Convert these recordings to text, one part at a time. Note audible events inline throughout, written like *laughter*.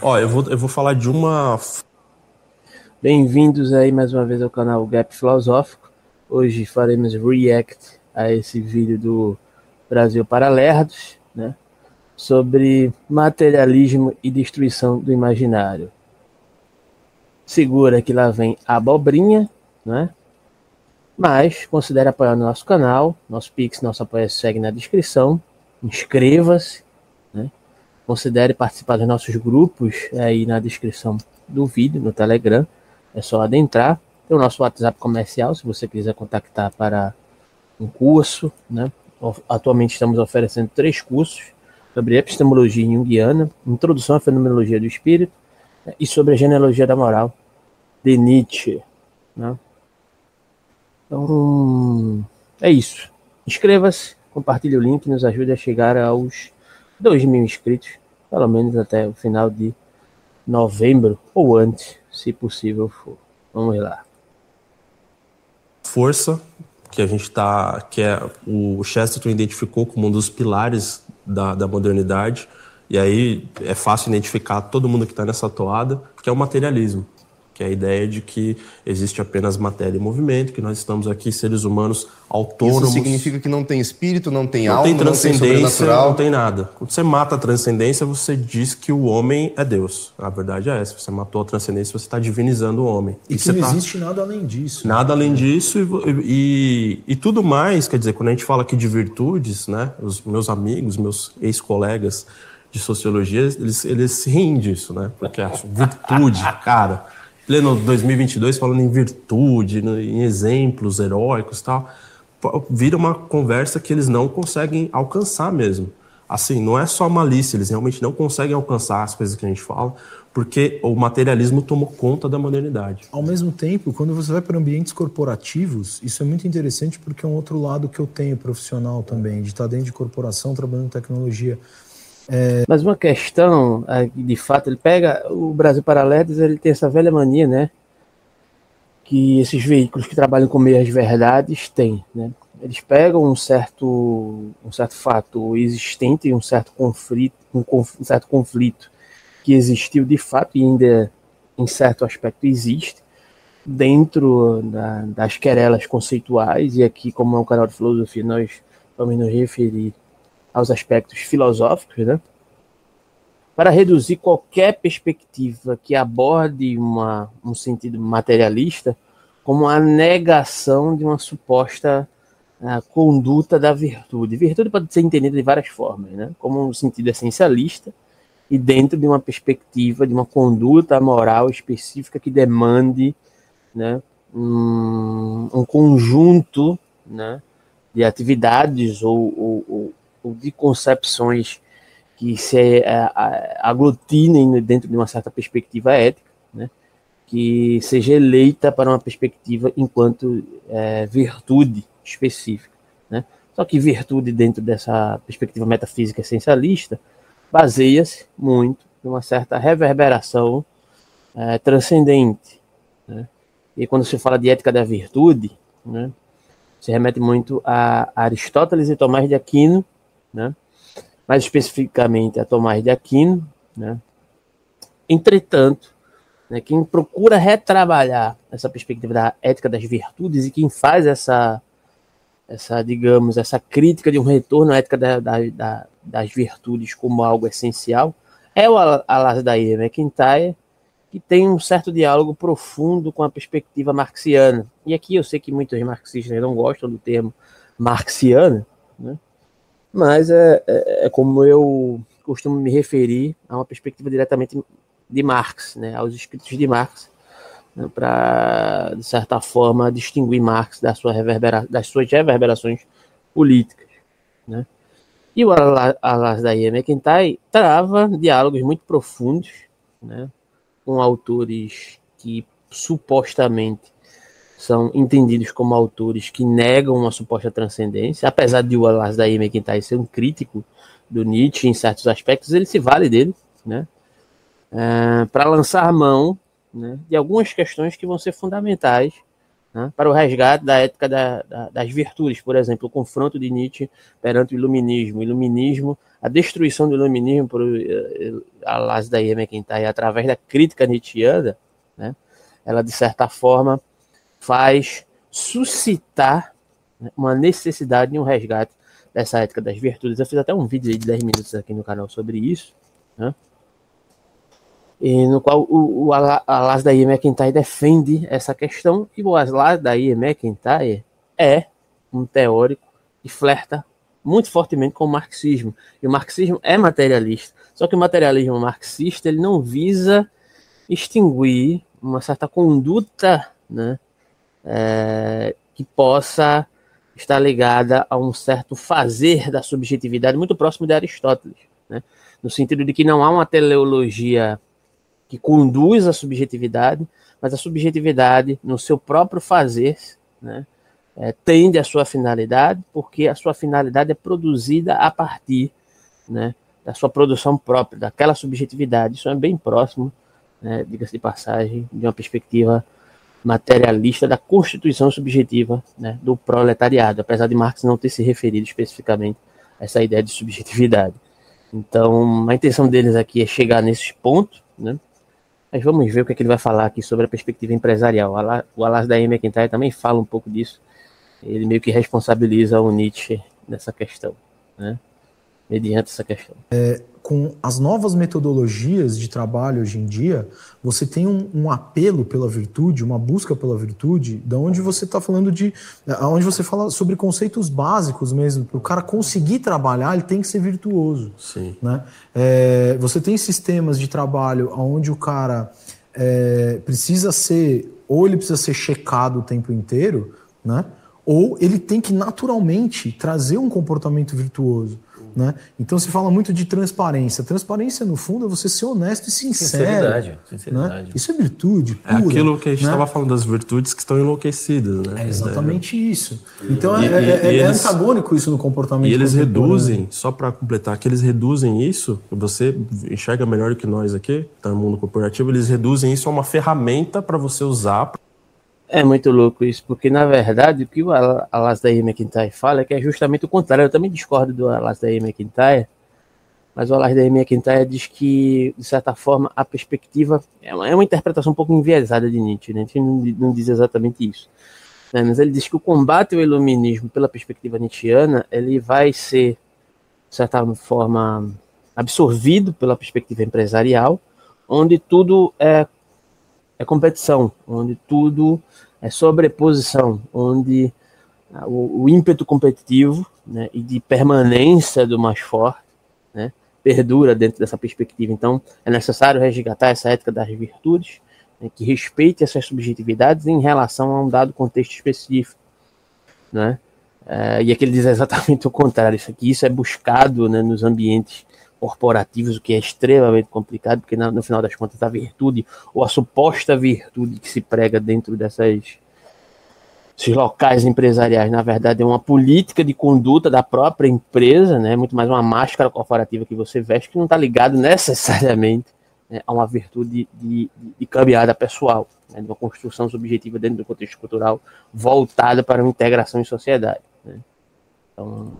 Ó, eu vou, eu vou falar de uma. Bem-vindos aí mais uma vez ao canal Gap Filosófico. Hoje faremos react a esse vídeo do Brasil para Lerdos, né? Sobre materialismo e destruição do imaginário. Segura que lá vem a abobrinha, né? Mas considere apoiar o nosso canal, nosso Pix, nosso apoio segue na descrição. Inscreva-se, né? Considere participar dos nossos grupos aí na descrição do vídeo, no Telegram. É só adentrar. Tem o nosso WhatsApp comercial, se você quiser contactar para um curso, né? Atualmente estamos oferecendo três cursos sobre epistemologia junguiana, introdução à fenomenologia do espírito né? e sobre a genealogia da moral de Nietzsche, né? Então, é isso. Inscreva-se, compartilhe o link, nos ajude a chegar aos 2 mil inscritos, pelo menos até o final de novembro ou antes, se possível for. Vamos lá. Força, que a gente está, que é o Chesterton identificou como um dos pilares da, da modernidade, e aí é fácil identificar todo mundo que está nessa toada, que é o materialismo que é a ideia de que existe apenas matéria e movimento, que nós estamos aqui seres humanos autônomos. Isso significa que não tem espírito, não tem não alma, tem transcendência, não tem, não tem nada. Quando você mata a transcendência, você diz que o homem é Deus. A verdade é essa. Você matou a transcendência, você está divinizando o homem. E, e que não tá... existe nada além disso. Nada além disso e, e, e, tudo mais, quer dizer, quando a gente fala aqui de virtudes, né, os meus amigos, meus ex-colegas de sociologia, eles, eles riem disso, né? Porque a virtude, cara pleno 2022 falando em virtude, em exemplos heróicos tal, vira uma conversa que eles não conseguem alcançar mesmo. Assim, não é só malícia, eles realmente não conseguem alcançar as coisas que a gente fala, porque o materialismo tomou conta da modernidade. Ao mesmo tempo, quando você vai para ambientes corporativos, isso é muito interessante porque é um outro lado que eu tenho profissional também, de estar dentro de corporação trabalhando em tecnologia. É... Mas uma questão, de fato, ele pega o Brasil Paralelos, ele tem essa velha mania, né? Que esses veículos que trabalham com meias verdades têm, né? Eles pegam um certo, um certo fato existente, um certo conflito, um, conf, um certo conflito que existiu de fato e ainda em certo aspecto existe dentro da, das querelas conceituais e aqui como é um canal de filosofia nós vamos nos referir aos aspectos filosóficos, né? para reduzir qualquer perspectiva que aborde uma, um sentido materialista como a negação de uma suposta uh, conduta da virtude. Virtude pode ser entendida de várias formas, né? como um sentido essencialista e dentro de uma perspectiva de uma conduta moral específica que demande né, um, um conjunto né, de atividades ou, ou, ou de concepções que se é, aglutinem dentro de uma certa perspectiva ética, né? que seja eleita para uma perspectiva enquanto é, virtude específica. Né? Só que virtude dentro dessa perspectiva metafísica essencialista baseia-se muito numa certa reverberação é, transcendente. Né? E quando se fala de ética da virtude, né, se remete muito a Aristóteles e Tomás de Aquino, né? mais especificamente a Tomás de Aquino. Né? Entretanto, né, quem procura retrabalhar essa perspectiva da ética das virtudes e quem faz essa, essa digamos, essa crítica de um retorno à ética da, da, da, das virtudes como algo essencial é o Alasdair McIntyre, que tem um certo diálogo profundo com a perspectiva marxiana. E aqui eu sei que muitos marxistas não gostam do termo marxiano, né? Mas é, é, é, como eu costumo me referir a uma perspectiva diretamente de Marx, né, aos escritos de Marx, né, para, de certa forma, distinguir Marx das suas, reverbera das suas reverberações políticas. Né. E o Alasdair McIntyre trava diálogos muito profundos né, com autores que supostamente são entendidos como autores que negam uma suposta transcendência, apesar de o Alasdair McIntyre ser um crítico do Nietzsche em certos aspectos, ele se vale dele, né, é, para lançar mão né, de algumas questões que vão ser fundamentais né, para o resgate da ética da, da, das virtudes, por exemplo, o confronto de Nietzsche perante o iluminismo, iluminismo a destruição do iluminismo por uh, Alas da McIntyre através da crítica nietzschiana, né, ela de certa forma faz suscitar né, uma necessidade de um resgate dessa ética das virtudes. Eu fiz até um vídeo de 10 minutos aqui no canal sobre isso, né? E no qual o, o Alasdair McIntyre defende essa questão, e o Alasdair McIntyre é um teórico que flerta muito fortemente com o marxismo. E o marxismo é materialista. Só que o materialismo marxista ele não visa extinguir uma certa conduta né, é, que possa estar ligada a um certo fazer da subjetividade muito próximo de Aristóteles, né? no sentido de que não há uma teleologia que conduz a subjetividade, mas a subjetividade, no seu próprio fazer, né, é, tende à sua finalidade, porque a sua finalidade é produzida a partir né, da sua produção própria, daquela subjetividade. Isso é bem próximo, né, diga-se de passagem, de uma perspectiva materialista da constituição subjetiva né, do proletariado, apesar de Marx não ter se referido especificamente a essa ideia de subjetividade. Então, a intenção deles aqui é chegar nesse ponto, né? Mas vamos ver o que, é que ele vai falar aqui sobre a perspectiva empresarial. O Alas da McIntyre também fala um pouco disso. Ele meio que responsabiliza o Nietzsche nessa questão, né? Mediante essa questão. É, com as novas metodologias de trabalho hoje em dia, você tem um, um apelo pela virtude, uma busca pela virtude, da onde você está falando de, onde você fala sobre conceitos básicos mesmo. Para o cara conseguir trabalhar, ele tem que ser virtuoso. Sim. Né? É, você tem sistemas de trabalho onde o cara é, precisa ser, ou ele precisa ser checado o tempo inteiro, né? ou ele tem que naturalmente trazer um comportamento virtuoso. Né? Então se fala muito de transparência. Transparência, no fundo, é você ser honesto e sincero. Sinceridade. sinceridade. Né? Isso é virtude. Pura, é aquilo que a gente estava né? falando das virtudes que estão enlouquecidas. Né? É exatamente é. isso. Então e, é, e, é, e é eles, antagônico isso no comportamento. E eles reduzem, só para completar, que eles reduzem isso, você enxerga melhor do que nós aqui, tá no mundo corporativo, eles reduzem isso a uma ferramenta para você usar é muito louco isso, porque na verdade o que o Alasdair McIntyre fala é que é justamente o contrário. Eu também discordo do Alasdair McIntyre, mas o Alasdair McIntyre diz que, de certa forma, a perspectiva é uma, é uma interpretação um pouco enviesada de Nietzsche. Né? Nietzsche não, não diz exatamente isso. Né? Mas ele diz que o combate ao iluminismo pela perspectiva nietzschiana ele vai ser, de certa forma, absorvido pela perspectiva empresarial, onde tudo é é competição, onde tudo é sobreposição, onde ah, o, o ímpeto competitivo né, e de permanência do mais forte né, perdura dentro dessa perspectiva. Então, é necessário resgatar essa ética das virtudes, né, que respeite essas subjetividades em relação a um dado contexto específico. Né? É, e aqui ele diz exatamente o contrário, isso aqui isso é buscado né, nos ambientes corporativos, o que é extremamente complicado, porque no final das contas a virtude, ou a suposta virtude que se prega dentro dessas esses locais empresariais, na verdade, é uma política de conduta da própria empresa, né? muito mais uma máscara corporativa que você veste, que não está ligado necessariamente né, a uma virtude de, de, de caminhada pessoal, né? de uma construção subjetiva dentro do contexto cultural voltada para uma integração em sociedade. Né? Então,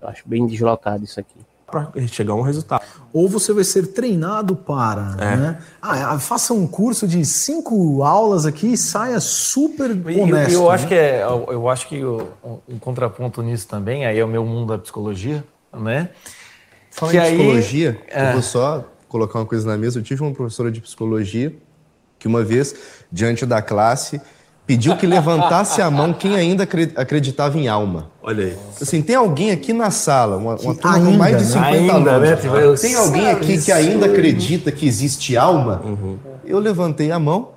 eu acho bem deslocado isso aqui para chegar a um resultado. Ou você vai ser treinado para, é. né? Ah, faça um curso de cinco aulas aqui e saia super honesto. Eu, eu né? acho que é, eu acho que o, um contraponto nisso também, aí é o meu mundo da psicologia, né? Falando em psicologia, é... eu vou só colocar uma coisa na mesa. Eu tive uma professora de psicologia que uma vez, diante da classe, pediu que levantasse a mão quem ainda acreditava em alma. Olha aí. Assim, tem alguém aqui na sala, uma, uma turma com mais de 50 né? ainda, alunos. Né? Tem alguém aqui que ainda acredita que existe alma? Uhum. Eu levantei a mão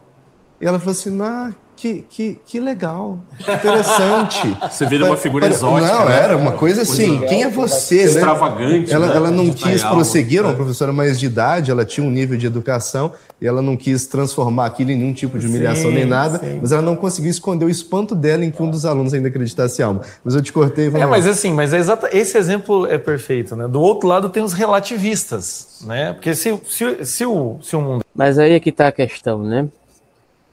e ela falou assim: ah, que, que, que legal, que interessante. *laughs* Você vira uma figura exótica. Não, né? era uma coisa assim, quem é você? Né? Extravagante. Ela, né? ela não quis prosseguir, era uma professora mais de idade, ela tinha um nível de educação e ela não quis transformar aquilo em nenhum tipo de humilhação sim, nem nada, sim. mas ela não conseguiu esconder o espanto dela em que um dos alunos ainda acreditasse alma. Mas eu te cortei. É, mas assim, mas é exata, esse exemplo é perfeito, né? Do outro lado tem os relativistas, né? Porque se, se, se, o, se o mundo... Mas aí é que está a questão, né?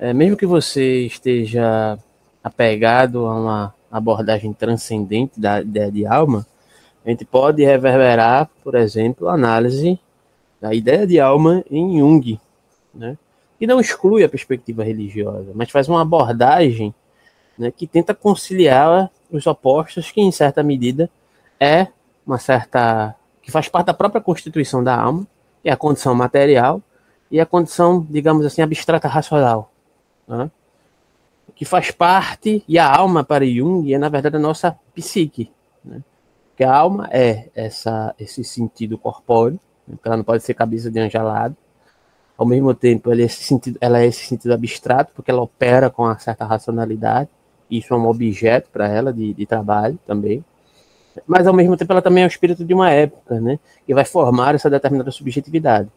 É, mesmo que você esteja apegado a uma abordagem transcendente da ideia de alma, a gente pode reverberar, por exemplo, a análise da ideia de alma em Jung, né? que não exclui a perspectiva religiosa, mas faz uma abordagem né, que tenta conciliar os opostos, que em certa medida é uma certa. que faz parte da própria constituição da alma, é a condição material e a condição, digamos assim, abstrata racional. Né? Que faz parte, e a alma para Jung é, na verdade, a nossa psique. Né? Que a alma é essa, esse sentido corpóreo, né? ela não pode ser cabeça de angelado. Ao mesmo tempo, ela é, esse sentido, ela é esse sentido abstrato, porque ela opera com uma certa racionalidade. Isso é um objeto para ela de, de trabalho também mas ao mesmo tempo ela também é o espírito de uma época, né? Que vai formar essa determinada subjetividade.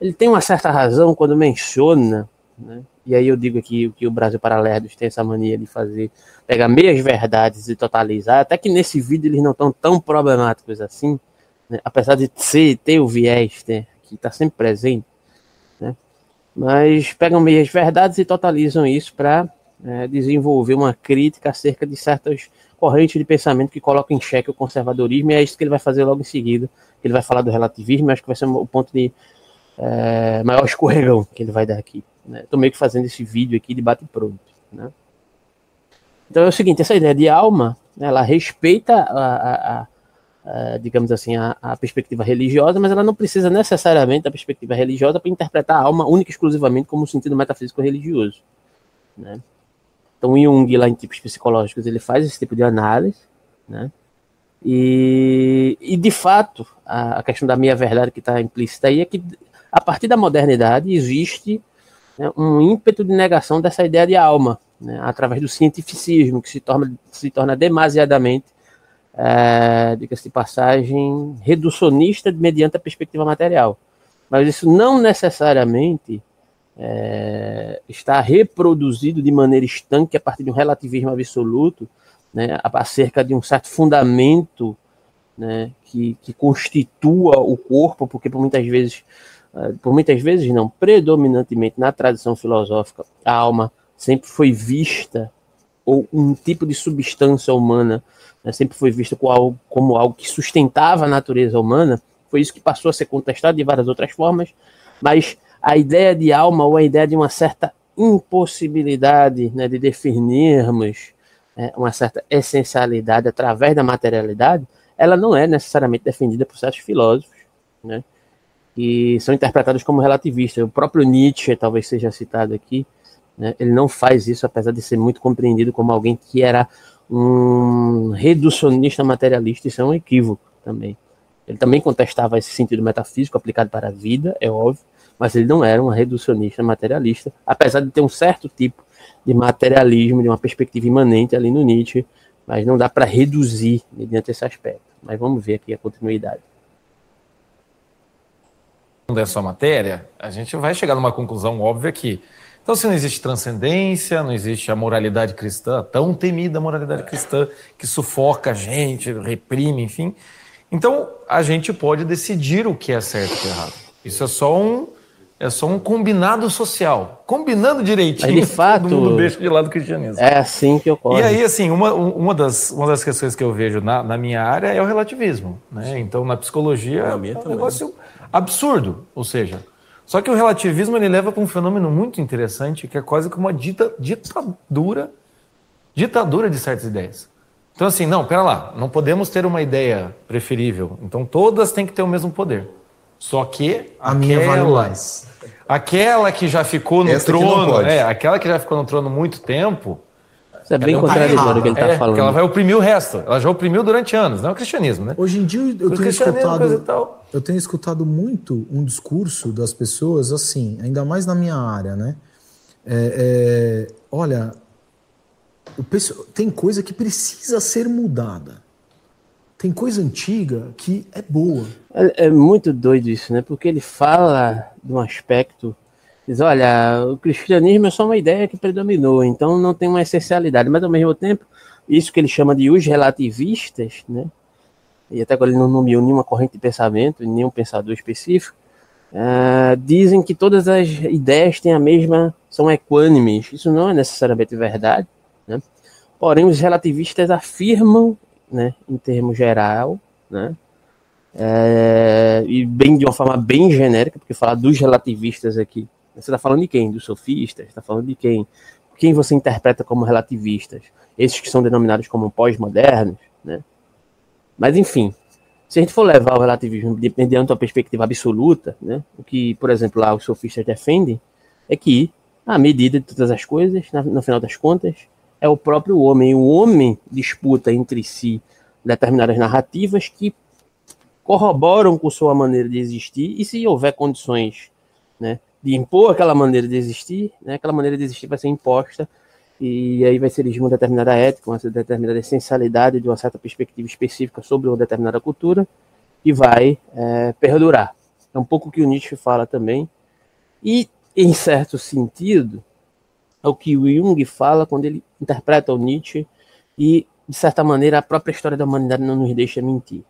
Ele tem uma certa razão quando menciona, né? E aí eu digo aqui que o Brasil Paralelos tem essa mania de fazer, pegar meias verdades e totalizar, até que nesse vídeo eles não estão tão problemáticos assim, né? apesar de ser, ter o viés né? que está sempre presente, né? Mas pegam meias verdades e totalizam isso para é, desenvolver uma crítica acerca de certas corrente de pensamento que coloca em xeque o conservadorismo, e é isso que ele vai fazer logo em seguida. Ele vai falar do relativismo, acho que vai ser o ponto de é, maior escorregão que ele vai dar aqui. Né? meio que fazendo esse vídeo aqui de bate pronto. Né? Então é o seguinte, essa ideia de alma, ela respeita a, a, a, digamos assim, a, perspectiva religiosa, mas ela não precisa necessariamente da perspectiva religiosa para interpretar a alma única e exclusivamente como um sentido metafísico religioso. Né? Então, Jung, lá em tipos psicológicos, ele faz esse tipo de análise, né? E, e de fato, a, a questão da minha verdade que está implícita aí é que, a partir da modernidade, existe né, um ímpeto de negação dessa ideia de alma, né, através do cientificismo, que se torna, se torna demasiadamente, é, diga-se de passagem, reducionista mediante a perspectiva material. Mas isso não necessariamente é, está reproduzido de maneira estanque a partir de um relativismo absoluto, né, acerca de um certo fundamento né, que, que constitua o corpo, porque por muitas vezes, por muitas vezes não, predominantemente na tradição filosófica, a alma sempre foi vista, ou um tipo de substância humana, né, sempre foi vista como algo, como algo que sustentava a natureza humana, foi isso que passou a ser contestado de várias outras formas, mas a ideia de alma ou a ideia de uma certa impossibilidade né, de definirmos é, uma certa essencialidade através da materialidade, ela não é necessariamente defendida por certos filósofos, né, que são interpretados como relativistas. O próprio Nietzsche, talvez seja citado aqui, né, ele não faz isso, apesar de ser muito compreendido como alguém que era um reducionista materialista, isso é um equívoco também. Ele também contestava esse sentido metafísico aplicado para a vida, é óbvio, mas ele não era um reducionista materialista, apesar de ter um certo tipo de materialismo, de uma perspectiva imanente ali no Nietzsche, mas não dá para reduzir mediante esse aspecto. Mas vamos ver aqui a continuidade. Dessa matéria, a gente vai chegar numa conclusão óbvia aqui. Então, se não existe transcendência, não existe a moralidade cristã, tão temida moralidade cristã, que sufoca a gente, reprime, enfim. Então, a gente pode decidir o que é certo e o que é errado. Isso é só um, é só um combinado social. Combinando direitinho, de fato, todo mundo deixa de lado o cristianismo. É assim que ocorre. E aí, assim, uma, uma, das, uma das questões que eu vejo na, na minha área é o relativismo. Né? Então, na psicologia, é um negócio absurdo. Ou seja, só que o relativismo ele leva para um fenômeno muito interessante, que é quase como uma dita, ditadura, ditadura de certas ideias. Então, assim, não, pera lá, não podemos ter uma ideia preferível. Então, todas têm que ter o mesmo poder. Só que a aquela, minha vale mais. Aquela que já ficou no Essa trono, é, aquela que já ficou no trono muito tempo. Isso é bem contraditório o que ele está é, falando. ela vai oprimir o resto. Ela já oprimiu durante anos, não é o cristianismo, né? Hoje em dia eu tenho escutado, eu tenho escutado muito um discurso das pessoas assim, ainda mais na minha área, né? É, é, olha, tem coisa que precisa ser mudada. Tem coisa antiga que é boa. É, é, muito doido isso, né? Porque ele fala de um aspecto. Diz, olha, o cristianismo é só uma ideia que predominou, então não tem uma essencialidade. Mas ao mesmo tempo, isso que ele chama de os relativistas, né? E até agora ele não nomeou nenhuma corrente de pensamento, nenhum pensador específico. Uh, dizem que todas as ideias têm a mesma, são equânimes. Isso não é necessariamente verdade, né? Porém, os relativistas afirmam né, em termos geral, né? É, e bem de uma forma bem genérica, porque falar dos relativistas aqui, você está falando de quem? Dos sofistas? Está falando de quem? Quem você interpreta como relativistas? Esses que são denominados como pós-modernos, né? Mas enfim, se a gente for levar o relativismo mediante uma perspectiva absoluta, né? O que, por exemplo, lá os sofistas defendem é que a medida de todas as coisas, no final das contas, é o próprio homem. O homem disputa entre si determinadas narrativas que corroboram com sua maneira de existir e se houver condições né, de impor aquela maneira de existir, né, aquela maneira de existir vai ser imposta e aí vai ser exigir uma determinada ética, uma determinada essencialidade de uma certa perspectiva específica sobre uma determinada cultura e vai é, perdurar. É um pouco o que o Nietzsche fala também. E, em certo sentido, é o que o Jung fala quando ele interpreta o Nietzsche e, de certa maneira, a própria história da humanidade não nos deixa mentir.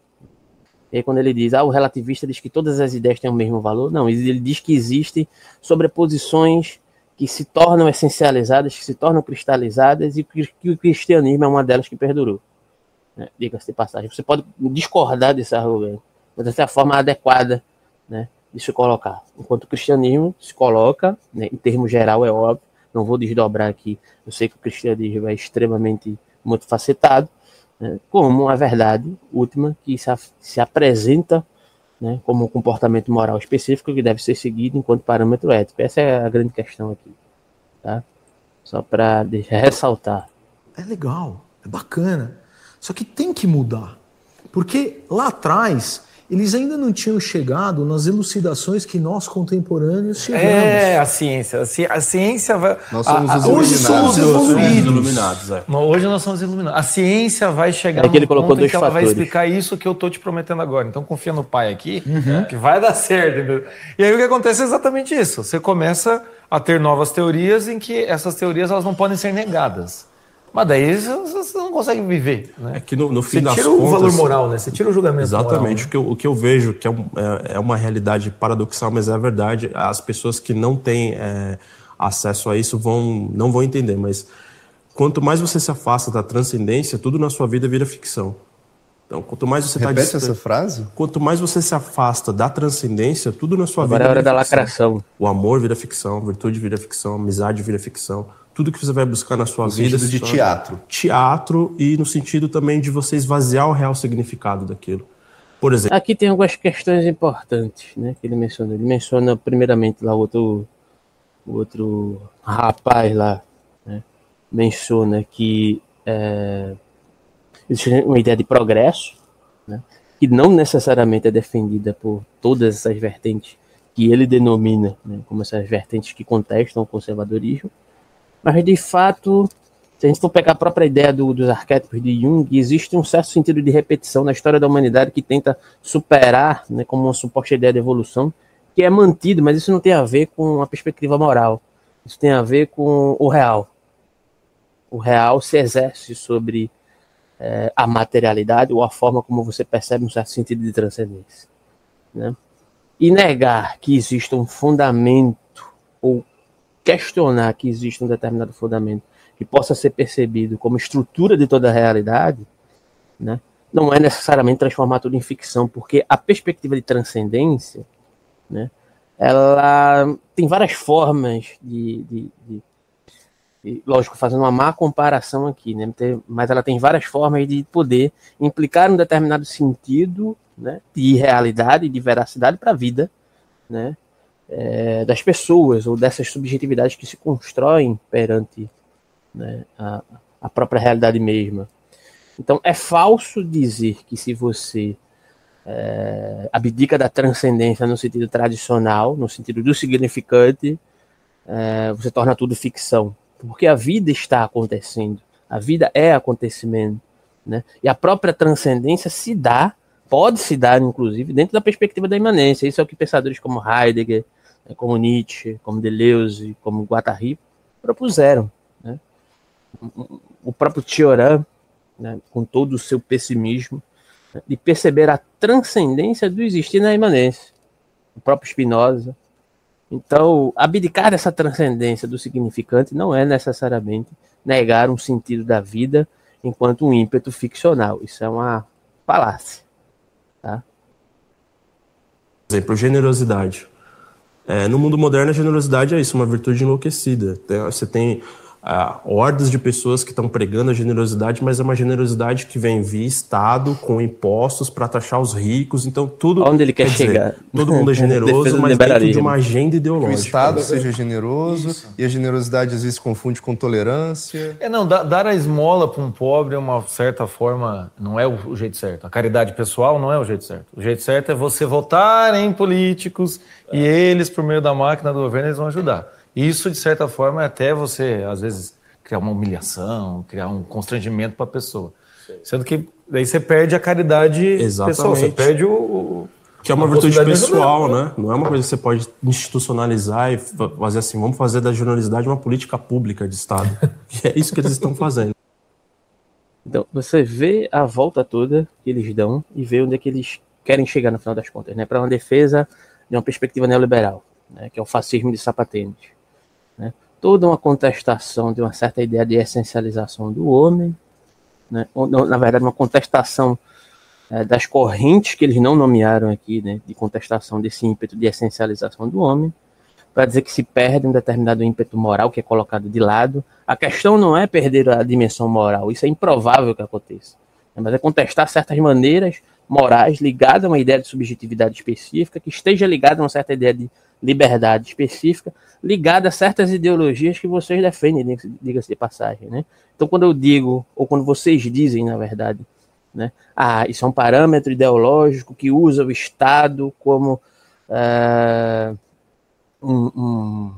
E aí, quando ele diz, ah, o relativista diz que todas as ideias têm o mesmo valor, não, ele diz que existem sobreposições que se tornam essencializadas, que se tornam cristalizadas e que, o cristianismo é uma delas que perdurou. Né? Diga-se de passagem. Você pode discordar desse argumento, mas essa é a forma adequada né, de se colocar. Enquanto o cristianismo se coloca, né, em termos geral, é óbvio, não vou desdobrar aqui, eu sei que o cristianismo é extremamente multifacetado, né, como a verdade última que se, se apresenta né, como um comportamento moral específico que deve ser seguido enquanto parâmetro ético. Essa é a grande questão aqui. Tá? Só para *laughs* ressaltar. É legal, é bacana. Só que tem que mudar. Porque lá atrás eles ainda não tinham chegado nas elucidações que nós contemporâneos chegamos. É, a ciência. A ciência vai. Nós somos a, os hoje somos evoluídos. iluminados. É. Hoje nós somos iluminados. A ciência vai chegar é que ele colocou dois que ela vai explicar isso que eu estou te prometendo agora. Então confia no pai aqui, uhum. que vai dar certo. Entendeu? E aí o que acontece é exatamente isso. Você começa a ter novas teorias em que essas teorias elas não podem ser negadas. Mas daí você não consegue viver. Né? É que no, no fim você das tira contas, o valor moral, né? Você tira o julgamento Exatamente. Moral, né? o, que eu, o que eu vejo que é, um, é, é, uma realidade paradoxal, mas é a verdade. As pessoas que não têm é, acesso a isso vão, não vão entender. Mas quanto mais você se afasta da transcendência, tudo na sua vida vira ficção. Então, quanto mais você está... Repete essa frase? Quanto mais você se afasta da transcendência, tudo na sua Agora vida é hora da ficção. lacração. O amor vira ficção, a virtude vira ficção, a amizade vira ficção tudo que você vai buscar na sua no vida. No sentido de teatro. Teatro e no sentido também de você esvaziar o real significado daquilo. Por exemplo. Aqui tem algumas questões importantes, né? Que ele menciona. Ele menciona primeiramente lá o outro, o outro rapaz lá, né? Menciona que é, existe uma ideia de progresso, né? Que não necessariamente é defendida por todas essas vertentes que ele denomina né, como essas vertentes que contestam o conservadorismo mas, de fato, se a gente for pegar a própria ideia do, dos arquétipos de Jung, existe um certo sentido de repetição na história da humanidade que tenta superar, né, como uma suposta ideia de evolução, que é mantido, mas isso não tem a ver com a perspectiva moral. Isso tem a ver com o real. O real se exerce sobre é, a materialidade ou a forma como você percebe um certo sentido de transcendência. Né? E negar que existe um fundamento ou questionar que existe um determinado fundamento que possa ser percebido como estrutura de toda a realidade, né, não é necessariamente transformar tudo em ficção, porque a perspectiva de transcendência, né, ela tem várias formas de, de, de, lógico, fazendo uma má comparação aqui, né, mas ela tem várias formas de poder implicar um determinado sentido né, de realidade, de veracidade para a vida, né, é, das pessoas ou dessas subjetividades que se constroem perante né, a, a própria realidade mesma. Então, é falso dizer que se você é, abdica da transcendência no sentido tradicional, no sentido do significante, é, você torna tudo ficção. Porque a vida está acontecendo, a vida é acontecimento. Né? E a própria transcendência se dá, pode se dar, inclusive, dentro da perspectiva da imanência. Isso é o que pensadores como Heidegger, né, como Nietzsche, como Deleuze, como Guattari propuseram. Né? O próprio Tioran, né, com todo o seu pessimismo, né, de perceber a transcendência do existir na imanência. O próprio Spinoza. Então, abdicar dessa transcendência do significante não é necessariamente negar um sentido da vida enquanto um ímpeto ficcional. Isso é uma falácia. Tá? Exemplo, generosidade. É, no mundo moderno, a generosidade é isso, uma virtude enlouquecida. Você tem uh, hordas de pessoas que estão pregando a generosidade, mas é uma generosidade que vem via Estado, com impostos para taxar os ricos. Então, tudo. Onde ele quer, quer chegar. Dizer, todo mundo é *laughs* generoso, mas dentro de uma agenda ideológica. Que o Estado né? seja generoso Isso. e a generosidade às vezes confunde com tolerância. É, não, dar a esmola para um pobre é uma certa forma, não é o jeito certo. A caridade pessoal não é o jeito certo. O jeito certo é você votar em políticos é. e eles, por meio da máquina do governo, eles vão ajudar. Isso, de certa forma, é até você, às vezes, criar uma humilhação, criar um constrangimento para a pessoa. Sim. Sendo que daí você perde a caridade Exatamente. pessoal, você perde o. que é uma virtude pessoal, né? Não é uma coisa que você pode institucionalizar e fazer assim, vamos fazer da jornalidade uma política pública de Estado. *laughs* que é isso que eles estão fazendo. Então, você vê a volta toda que eles dão e vê onde é que eles querem chegar no final das contas, né? Para uma defesa de uma perspectiva neoliberal, né? que é o fascismo de sapatênis né? Toda uma contestação de uma certa ideia de essencialização do homem, né? Ou, na verdade, uma contestação é, das correntes que eles não nomearam aqui, né? de contestação desse ímpeto de essencialização do homem, para dizer que se perde um determinado ímpeto moral que é colocado de lado. A questão não é perder a dimensão moral, isso é improvável que aconteça, né? mas é contestar certas maneiras morais ligadas a uma ideia de subjetividade específica, que esteja ligada a uma certa ideia de liberdade específica, ligada a certas ideologias que vocês defendem, diga-se de passagem, né? Então, quando eu digo, ou quando vocês dizem, na verdade, né, ah, isso é um parâmetro ideológico que usa o Estado como uh, um, um,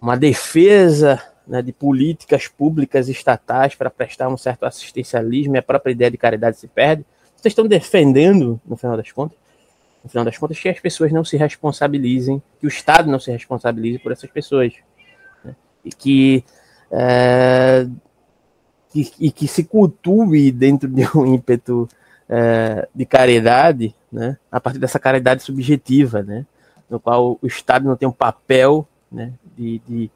uma defesa né, de políticas públicas estatais para prestar um certo assistencialismo e a própria ideia de caridade se perde. Vocês estão defendendo, no final das contas, no final das contas, que as pessoas não se responsabilizem, que o Estado não se responsabilize por essas pessoas. Né? E que, é, e, e, que se cultue dentro de um ímpeto é, de caridade, né? a partir dessa caridade subjetiva, né? no qual o Estado não tem um papel né? de, de,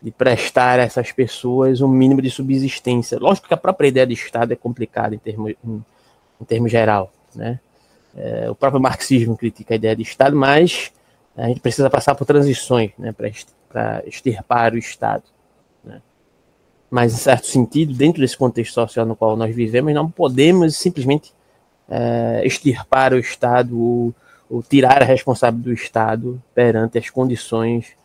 de prestar a essas pessoas um mínimo de subsistência. Lógico que a própria ideia de Estado é complicada em termos, em, em termos geral, né? É, o próprio marxismo critica a ideia de Estado, mas a gente precisa passar por transições né, para extirpar o Estado. Né? Mas, em certo sentido, dentro desse contexto social no qual nós vivemos, não podemos simplesmente é, extirpar o Estado ou, ou, tirar a responsabilidade do Estado perante as condições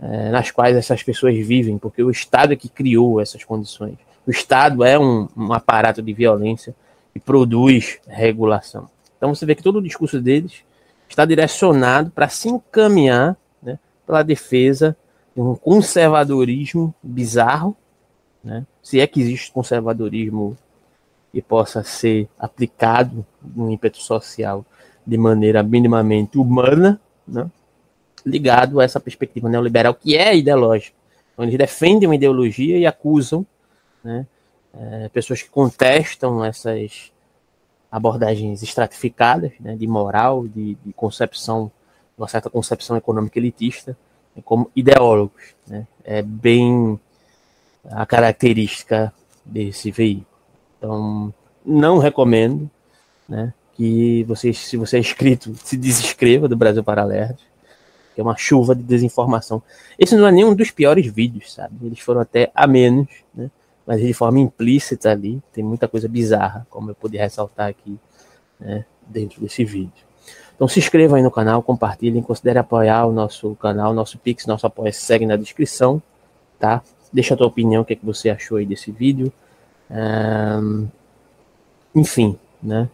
é, nas quais essas pessoas vivem, porque o Estado é que criou essas condições. O Estado é um, um aparato de violência e produz regulação. Então você vê que todo o discurso deles está direcionado para se encaminhar né, pela defesa de um conservadorismo bizarro, né, se é que existe conservadorismo que possa ser aplicado no ímpeto social de maneira minimamente humana, né, ligado a essa perspectiva neoliberal que é ideológica. Então, eles defendem uma ideologia e acusam né, é, pessoas que contestam essas abordagens estratificadas, né, de moral, de, de, concepção, uma certa concepção econômica elitista, né, como ideólogos. Né, é bem a característica desse veículo. Então, não recomendo né, que você, se você é inscrito, se desinscreva do Brasil Paralelo, que é uma chuva de desinformação. Esse não é nenhum dos piores vídeos, sabe? Eles foram até a menos, né? Mas de forma implícita ali, tem muita coisa bizarra, como eu pude ressaltar aqui né, dentro desse vídeo. Então se inscreva aí no canal, compartilhem, considere apoiar o nosso canal, nosso Pix, nosso apoio segue na descrição, tá? Deixa a tua opinião, o que, é que você achou aí desse vídeo. Um, enfim, né?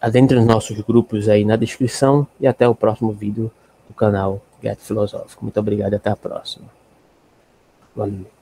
Adentre nos nossos grupos aí na descrição e até o próximo vídeo do canal Get Filosófico. Muito obrigado e até a próxima. Valeu.